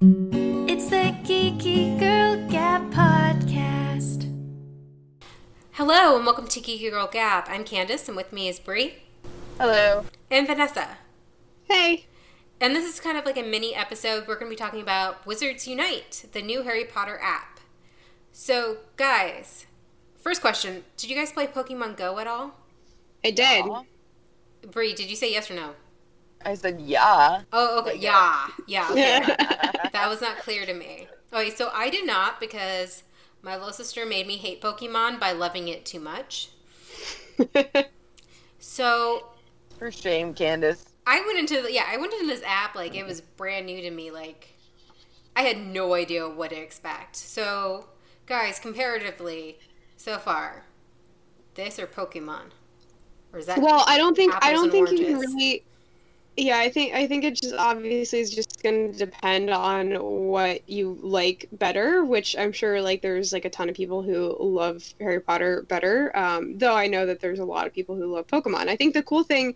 It's the Geeky Girl Gab Podcast. Hello and welcome to Geeky Girl Gab. I'm Candace and with me is Brie Hello. and Vanessa. Hey. And this is kind of like a mini episode. We're going to be talking about Wizards Unite, the new Harry Potter app. So, guys, first question Did you guys play Pokemon Go at all? I did. Aw. Brie, did you say yes or no? I said yeah. Oh, okay. Like, Yeah. Yeah. Okay. That was not clear to me. Okay, so I did not because my little sister made me hate Pokemon by loving it too much. So For shame, Candace. I went into the, yeah, I went into this app like it was brand new to me. Like I had no idea what to expect. So, guys, comparatively, so far, this or Pokemon, or is that well, I don't think I don't and think you can oranges? really. Yeah, I think I think it just obviously is just going to depend on what you like better, which I'm sure like there's like a ton of people who love Harry Potter better. Um, though I know that there's a lot of people who love Pokemon. I think the cool thing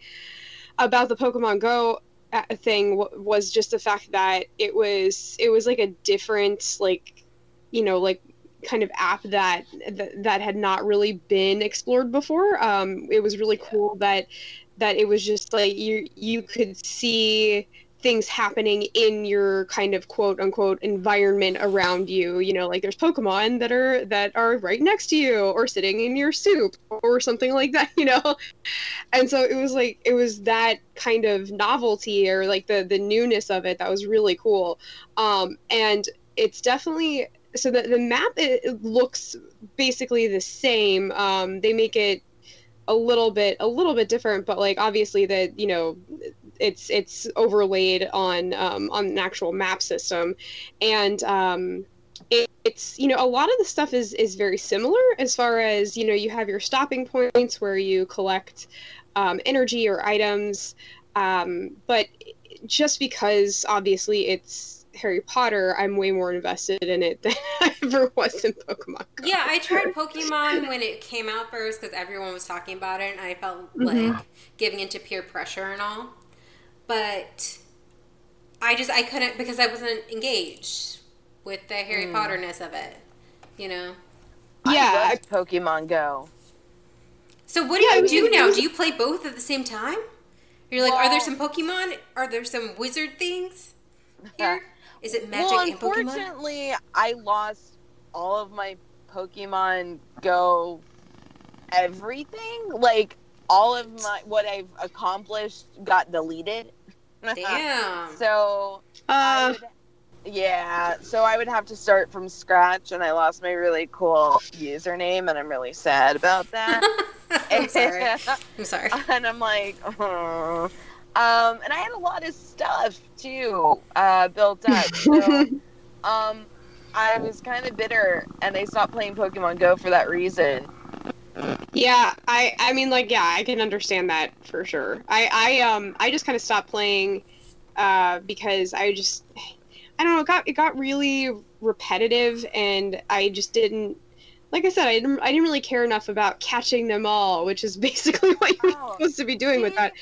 about the Pokemon Go uh, thing was just the fact that it was it was like a different like you know like kind of app that that, that had not really been explored before um it was really cool that that it was just like you you could see things happening in your kind of quote unquote environment around you you know like there's pokemon that are that are right next to you or sitting in your soup or something like that you know? And so it was like it was that kind of novelty or like the the newness of it that was really cool. Um and it's definitely so the, the map it, it looks basically the same. Um they make it a little bit a little bit different but like obviously that you know it's it's overlaid on um, on an actual map system. And um, it, it's you know a lot of the stuff is is very similar as far as you know you have your stopping points where you collect um, energy or items. Um, but just because obviously it's Harry Potter, I'm way more invested in it than I ever was in Pokemon. Go. Yeah, I tried Pokemon when it came out first because everyone was talking about it, and I felt Mhm. like giving into peer pressure and all. But I just I couldn't because I wasn't engaged with the Harry Mm. Potterness of it. You know. Yeah, I loved Pokemon Go. So what do Yeah, you do it now? was- Do you play both at the same time? You're like, are there some Pokemon? Are there some wizard things here? Is it magic well, and Pokemon? unfortunately, I lost all of my Pokemon Go everything. Like all of my what I've accomplished got deleted. Damn. so uh, would, yeah, so I would have to start from scratch, and I lost my really cool username, and I'm really sad about that. I'm sorry. I'm sorry. and I'm like, oh. Um, and I had a lot of stuff too uh, built up. So, um, I was kind of bitter, and I stopped playing Pokemon Go for that reason. Yeah, I I mean like yeah, I can understand that for sure. I I um I just kind of stopped playing uh because I just I don't know, it got it got really repetitive and I just didn't like I said, I didn't I didn't really care enough about catching them all, which is basically what you're Oh. supposed to be doing with that.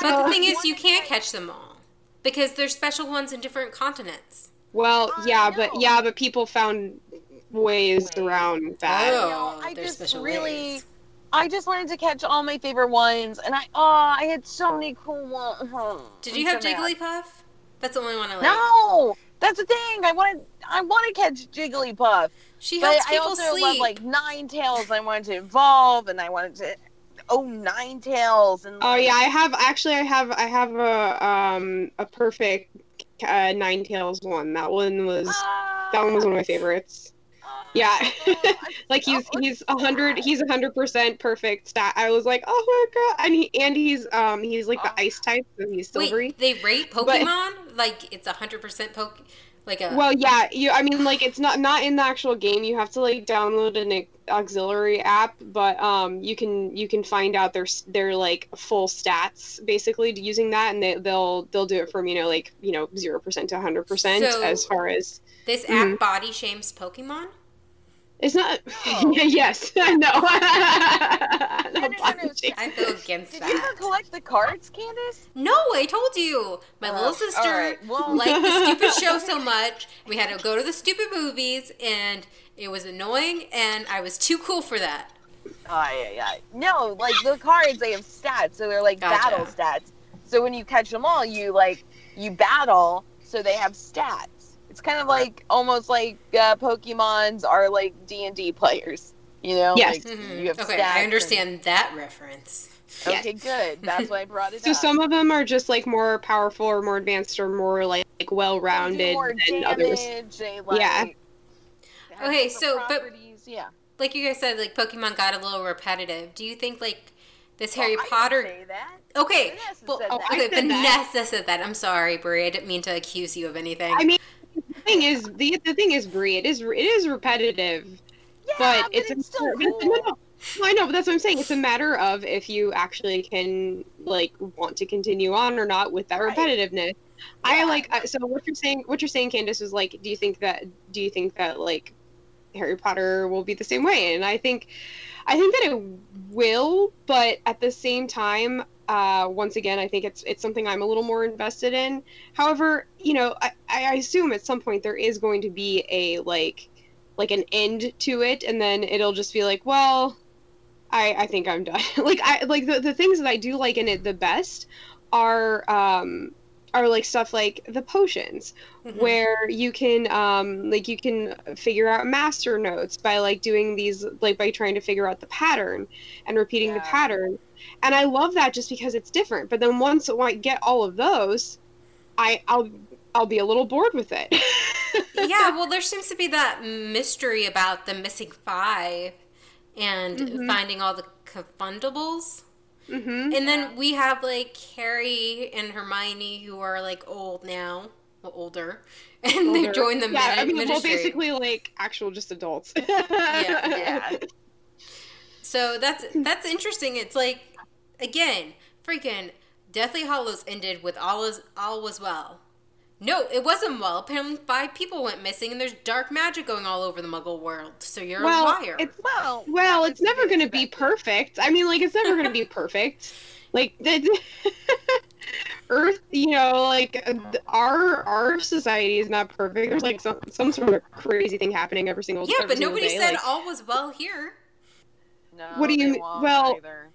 But the thing is, you can't catch them all because there's special ones in different continents. Well, I yeah, but yeah, but people found ways Ways. around oh, that. Oh, know, I there's just special really- ways. I just wanted to catch all my favorite ones, and I oh, I had so many cool ones. Did I'm you have so mad. Jigglypuff? That's the only one I like. No, that's the thing. I wanted, I want to catch Jigglypuff. She helps But helps I also sleep. love like Ninetales. I wanted to evolve, and I wanted to own Ninetales. And Oh yeah, I have actually I have I have a um a perfect uh, Ninetales one. That one was that one was one of my favorites. Yeah. like he's he's a hundred he's a hundred percent perfect stat. I was like, oh my god, and he and he's um he's like the ice type, so he's silvery. Wait, they rate Pokemon like it's a hundred percent poke, like a. Well, yeah, you. I mean, like it's not not in the actual game. You have to like download an auxiliary app, but um, you can you can find out their their like full stats basically using that, and they they'll they'll do it from you know like you know zero percent to hundred percent So- as far as this app body shames Pokemon. It's not. Oh. yes, I know. no, no. I go against that. Did you ever collect the cards, Candace? No, I told you. My Oh, little sister all right. Well- liked the stupid show so much. We had to go to the stupid movies, and it was annoying, and I was too cool for that. Oh, yeah, yeah. No, like the cards, they have stats, so they're like Gotcha. battle stats. So when you catch them all, you like you battle, so they have stats. It's kind of like almost like uh, Pokemon's are like D and D players. You know, Yes. like, Mhm. you have Okay, stats I and- understand that reference. Okay, good. That's why I brought it up. So up. some of them are just like more powerful or more advanced or more like, like well-rounded more than damage. others. They like Yeah. have Okay, different so, but- yeah. Like you guys said, like Pokemon got a little repetitive. Do you think like this Harry Well, I didn't Potter? say that. Okay, Vanessa well, said Oh, that. I okay, said that. Vanessa said that. I'm sorry, Brie. I didn't mean to accuse you of anything. I mean, the thing is, the the thing is, Brie, it is it is repetitive, yeah, but it's, it's still but cool. no, no, I know, but that's what I'm saying. It's a matter of if you actually can like want to continue on or not with that Right. repetitiveness. I like so what you're saying. What you're saying, Candace, is like, do you think that do you think that like Harry Potter will be the same way? And I think I think that it will, but at the same time, uh, once again, I think it's it's something I'm a little more invested in. However, you know, I, I assume at some point there is going to be a like like an end to it, and then it'll just be like, well, I I think I'm done. like I like the the things that I do like in it the best are um are like stuff like the potions Mhm. where you can um like you can figure out master notes by like doing these like by trying to figure out the pattern and repeating the pattern and i love that just because it's different but then once i get all of those i i'll i'll be a little bored with it yeah, well, there seems to be that mystery about the missing five and Mhm. finding all the confoundables. Hmm And then we have like Harry and Hermione who are like old now, well, older, and they join the yeah i mean well basically like actual just adults Yeah. So that's that's interesting. It's like again, freaking Deathly Hallows ended with all is all was well. No, it wasn't well. Apparently, five people went missing, and there's dark magic going all over the Muggle world. So you're well a liar. it's Well, Well, it's never going to be perfect. I mean, like, it's never going to be perfect. Like, the, Earth, you know, like, uh, our our society is not perfect. There's, like, some, some sort of crazy thing happening every single yeah, every but nobody said like, all was well here. No, What do you mean- well, either.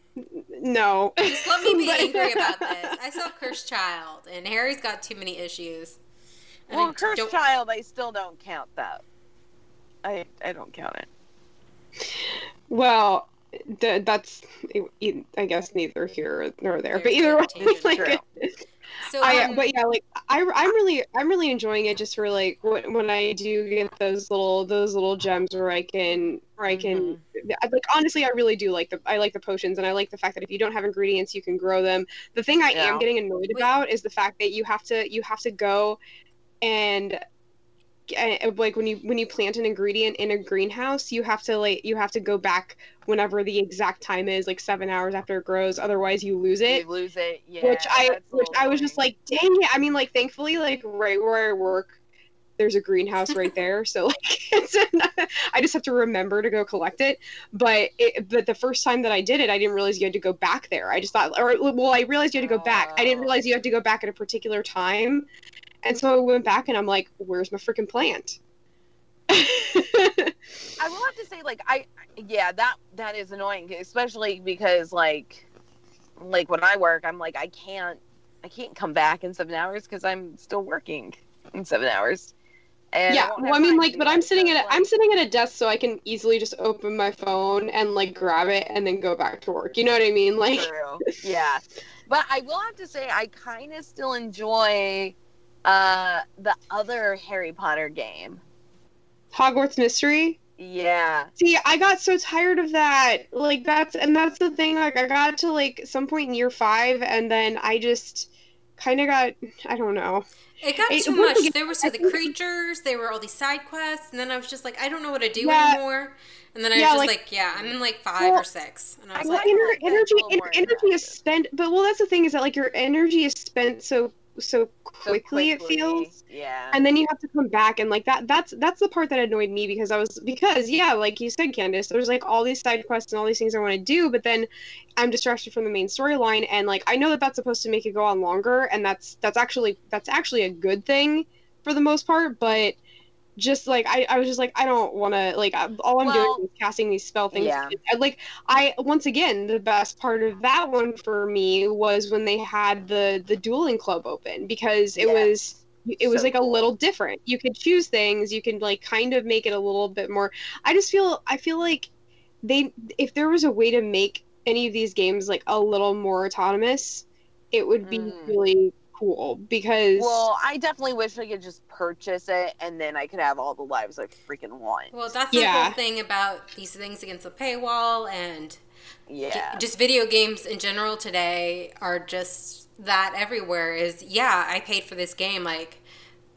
No. Just let me be angry about this. I saw Cursed Child, and Harry's got too many issues. And Well, I cursed don't- child, I still don't count that. I I don't count it. Well, th- that's, I guess, neither here nor there. But either way, like, True. So, I, um, but yeah, like I, I'm really, I'm really enjoying it just for like when, when I do get those little, those little gems where I can, where I can, I- like honestly, I really do like the, I like the potions, and I like the fact that if you don't have ingredients, you can grow them. The thing I am getting annoyed Wait. about is the fact that you have to, you have to go, and like when you when you plant an ingredient in a greenhouse you have to like you have to go back whenever the exact time is like seven hours after it grows otherwise you lose it You lose it. Yeah. which I which I was just like, dang it. I mean, like, thankfully, like right where I work, there's a greenhouse right there, so like, it's I just have to remember to go collect it. But it, but the first time that I did it, I didn't realize you had to go back there. I just thought, or well, I realized you had to go back. I didn't Oh. realize you had to go back at a particular time, and so I went back and I'm like, where's my freaking plant? I will have to say, like, I yeah, that that is annoying, especially because like, like when I work, I'm like, I can't, I can't come back in seven hours because I'm still working in seven hours. And yeah, won't well, I mean, like, but I'm sitting at a, I'm sitting at a desk, so I can easily just open my phone and like grab it and then go back to work. You know what I mean? Like, True. Yeah. But I will have to say I kind of still enjoy uh the other Harry Potter game. Hogwarts Mystery. Yeah. See, I got so tired of that. Like that's and that's the thing. Like I got to like some point in year five, and then I just kind of got I don't know. It got It- too once much. again, There were so the creatures, there were all these side quests, and then I was just like, I don't know what to do Yeah. anymore. And then I Yeah, was just like- like, yeah, I'm in like five Well, or six. And I I was Well, like, kinda ener- like that. energy It's a little en- more energy is spent, but well, that's the thing is that like your energy is spent so so So quickly, it feels Yeah. and then you have to come back and like that that's that's the part that annoyed me because i was because yeah like you said candace there's like all these side quests and all these things i want to do but then i'm distracted from the main storyline and like i know that that's supposed to make it go on longer and that's that's actually that's actually a good thing for the most part but just like I, I was just like I don't want to like all I'm Well, doing is casting these spell things. yeah. Like I once again the best part of that one for me was when they had the the dueling club open because it Yeah. was it was So like a little different. You could choose things. You could like kind of make it a little bit more. I just feel I feel like they if there was a way to make any of these games like a little more autonomous, it would be Mm. really cool because Well, I definitely wish I could just purchase it and then I could have all the lives I freaking want. Well, that's the Yeah. whole thing about these things against the paywall and Yeah. just video games in general today are just that everywhere is yeah i paid for this game like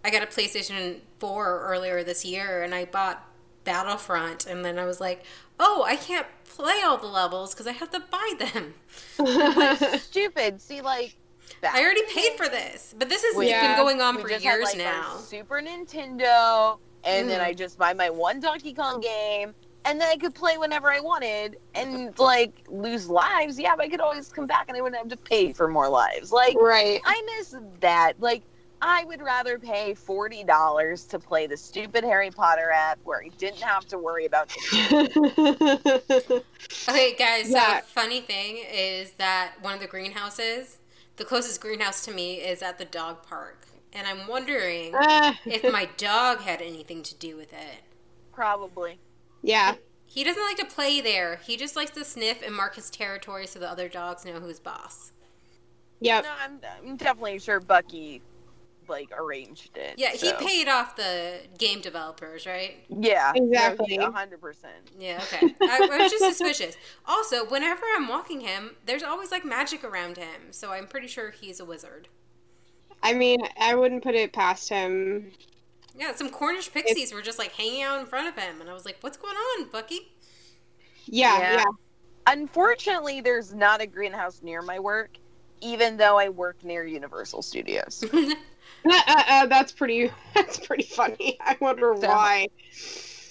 i got a playstation 4 earlier this year and i bought battlefront and then i was like oh i can't play all the levels because i have to buy them Stupid. See, like. I already paid for this but this has Yeah. been going on we for years had, like, now Super Nintendo, and then Mm. I just buy my one Donkey Kong game, and then I could play whenever I wanted, and like lose lives. Yeah, but I could always come back, and I wouldn't have to pay for more lives. Like right. I miss that. Like I would rather pay forty dollars to play the stupid Harry Potter app where I didn't have to worry about. Okay, guys. Yeah. So funny thing is that one of the greenhouses, the closest greenhouse to me, is at the dog park, and I'm wondering Ah, if my dog had anything to do with it. Probably. yeah. He doesn't like to play there. He just likes to sniff and mark his territory so the other dogs know who's boss. Yep. No, I'm, I'm definitely sure Bucky like arranged it. Yeah, he paid off the game developers, right? Yeah, Exactly. A hundred percent. Yeah, okay. I, I was just suspicious. Also, whenever I'm walking him, there's always like magic around him, so I'm pretty sure he's a wizard. I mean, I wouldn't put it past him. Yeah, some Cornish pixies were just like hanging out in front of him, and I was like, "What's going on, Bucky?" Yeah, Yeah. yeah. Unfortunately, there's not a greenhouse near my work, even though I work near Universal Studios. Uh, uh, uh, that's pretty. That's pretty funny. I wonder So- why.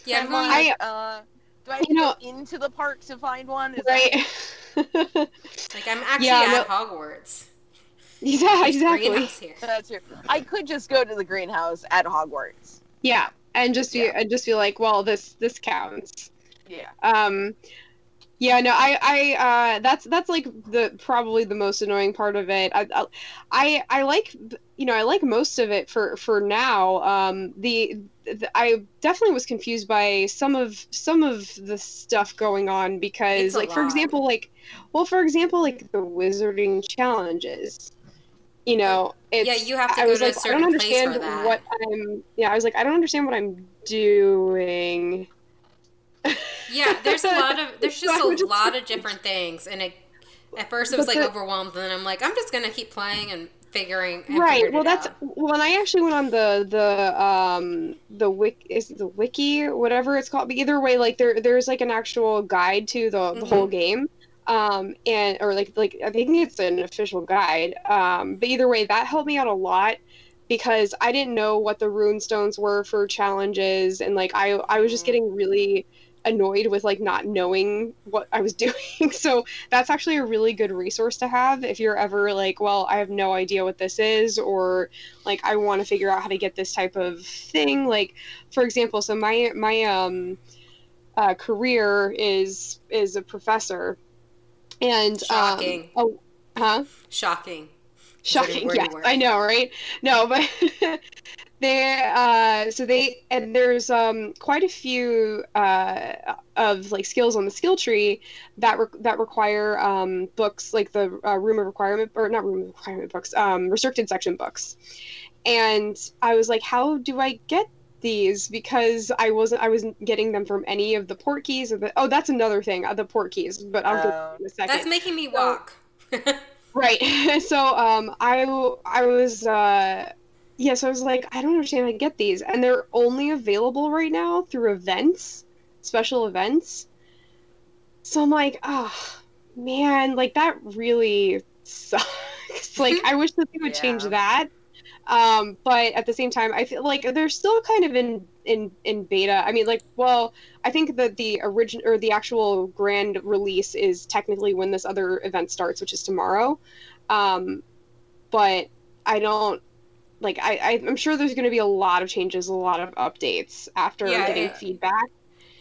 yeah, I'm I'm like, uh, do I have to You know- go into the park to find one? Is that- Right. like I'm actually Yeah, at Hogwarts. yeah, There's exactly. here. That's true. I could just go to the greenhouse at Hogwarts. Yeah, and just be Yeah. and just be like, well, this this counts. Yeah. Um, yeah, no, I, I, uh, that's that's like the probably the most annoying part of it. I, I, I like, you know, I like most of it for for now. Um, the, the I definitely was confused by some of some of the stuff going on because, like, for example, like, well, for example, like the wizarding challenges. You know, it's, Yeah, you have to I go was to a like, I don't understand what I'm. Yeah, I was like, I don't understand what I'm doing. Yeah, there's a lot of there's just a lot of different things, and it, at first it was But like the- overwhelmed, and then I'm like, I'm just gonna keep playing and figuring. And right well that's out. when i actually went on the the um the wiki is the wiki whatever it's called but either way like there there's like an actual guide to the, the Mhm. whole game um and or like like i think it's an official guide um but either way that helped me out a lot because i didn't know what the rune stones were for challenges and like i i was just Mhm. getting really annoyed with like not knowing what I was doing. So that's actually a really good resource to have if you're ever like, well, I have no idea what this is or like I want to figure out how to get this type of thing. Like for example, so my my um uh, career is is a professor. And Shocking. um oh huh? shocking. Shocking. Yes. I know, right? No, but they uh so they and there's um quite a few uh of like skills on the skill tree that re- that require um books like the uh, room of requirement or not room of requirement books um restricted section books and i was like how do i get these because i wasn't i wasn't getting them from any of the port keys or the oh that's another thing uh, the port keys but i'll get to that in a second That's making me walk. Right. so um I I was uh yeah, so I was like, I don't understand how to get these. And they're only available right now through events, special events. So I'm like, oh man, like that really sucks. like I wish that they would change that Um, but at the same time, I feel like they're still kind of in in in beta. I mean, like, well, I think that the origin or the actual grand release is technically when this other event starts, which is tomorrow. Um, but I don't like. I, I I'm sure there's going to be a lot of changes, a lot of updates after Yeah, getting it- feedback.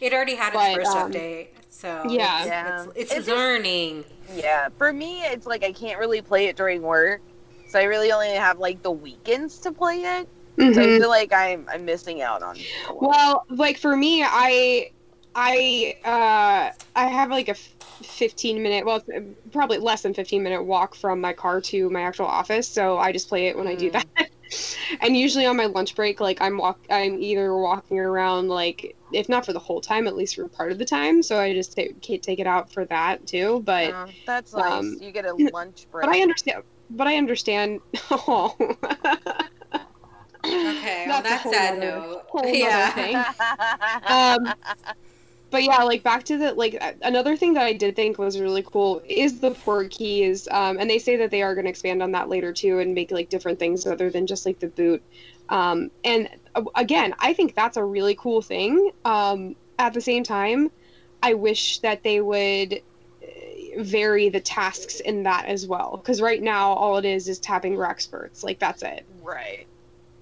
It already had its But, first um, update, so yeah. it's, Yeah. it's, it's, It's just- learning. Yeah, for me, it's like I can't really play it during work, so I really only have like the weekends to play it. So I Mhm. feel like I'm I'm missing out on. a. Well, like for me, I I uh I have like a 15 minute, well, it's probably less than 15 minute walk from my car to my actual office, so I just play it when I do Mm. that. and usually on my lunch break, like I'm walk I'm either walking around like if not for the whole time, at least for part of the time, so I just take take it out for that too, but that's nice. um, you get a lunch break. but I understand but I understand oh. Okay, on That's a that sad nother- note, yeah. um, but yeah, like back to the like another thing that I did think was really cool is the port keys, um, and they say that they are going to expand on that later too and make like different things other than just like the boot. Um, and uh, again, I think that's a really cool thing. Um, at the same time, I wish that they would uh, vary the tasks in that as well, because right now all it is is tapping Wrackspurts, like that's it. right.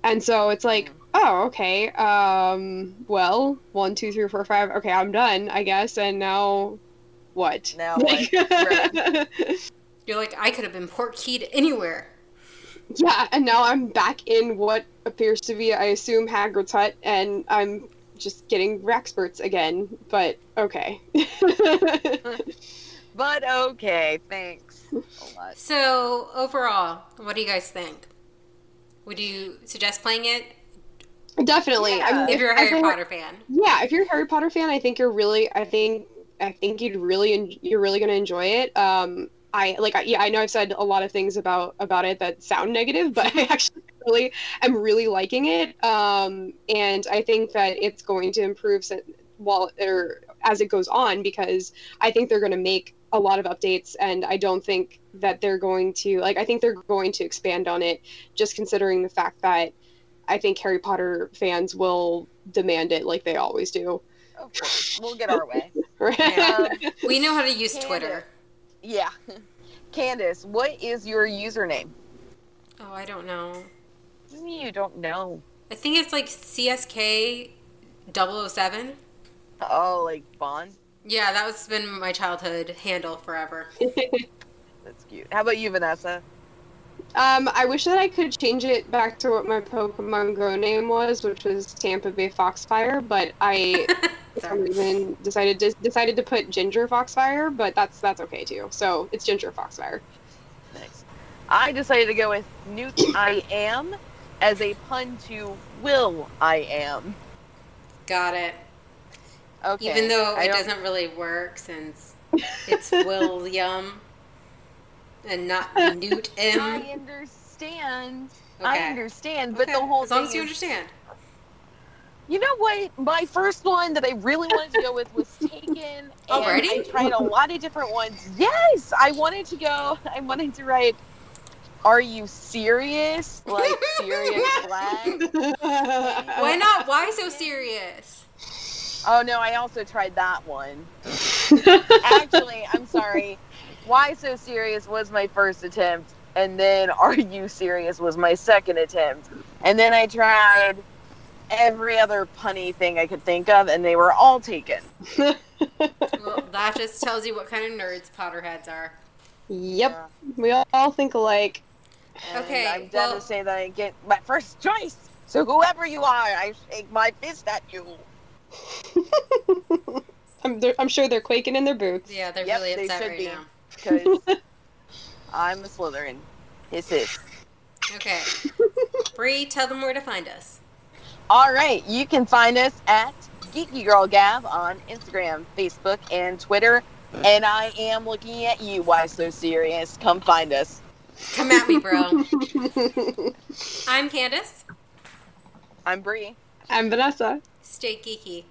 And so it's like. Oh, okay. Um, well, one, two, three, four, five. Okay, I'm done, I guess. And now, what? Now Like- what? Right. You're like, I could have been port keyed anywhere. yeah, and now I'm back in what appears to be, I assume, Hagrid's hut, and I'm just getting Wrackspurts again. But okay. But okay, thanks. So overall, what do you guys think? Would you suggest playing it Definitely. I mean, if you're a Harry think- Potter fan? Yeah, if you're a Harry Potter fan, I think you're really, I think, I think you'd really, you're really gonna enjoy it. Um, I like, I, yeah, I know I've said a lot of things about about it that sound negative, but I actually really am really liking it. Um, and I think that it's going to improve si- while or as it goes on because I think they're going to make a lot of updates, and I don't think that they're going to like. I think they're going to expand on it, just considering the fact that I think Harry Potter fans will demand it like they always do. Of course, we'll get our way. Right? Yeah. Um, We know how to use Candace. Twitter. yeah, Candace, what is your username? Oh, I don't know. You don't know. I think it's like CSK 007. Oh, like Bond. Yeah, that was been my childhood handle forever. That's cute. How about you, Vanessa? Um, I wish that I could change it back to what my Pokemon Go name was, which was Tampa Bay Foxfire, but I, for some reason, decided to decided to put Ginger Foxfire, but that's that's okay too. So it's Ginger Foxfire. Nice. I decided to go with Newt I am as a pun to Will I am. Got it. Okay. Even though I it don't- doesn't really work since it's William and not Newt M. I understand. Okay. I understand, but Okay, the whole as long thing as you is- understand. You know what? My first one that I really wanted to go with was Taken. And Already? I tried a lot of different ones. Yes, I wanted to go. I wanted to write. Are you serious? Like serious flag. Why not? Why so serious? Oh no, I also tried that one. Actually, I'm sorry. Why so serious was my first attempt, and then Are you serious was my second attempt, and then I tried every other punny thing I could think of, and they were all taken. Well, that just tells you what kind of nerds Potterheads are. Yep, we all think alike. And Okay, I'm well- done to say that I get my first choice. So whoever you are, I shake my fist at you. I'm, I'm sure they're quaking in their boots. Yeah, they're Yep, really upset should right be. now. Because I'm a Slytherin. Hiss hiss. Okay. Bree, tell them where to find us. All right, you can find us at Geeky Girl Gab on Instagram, Facebook, and Twitter. And I am looking at you. Why so serious? Come find us. Come at me, bro. I'm Candace. I'm Bree. I'm Vanessa. Stay geeky.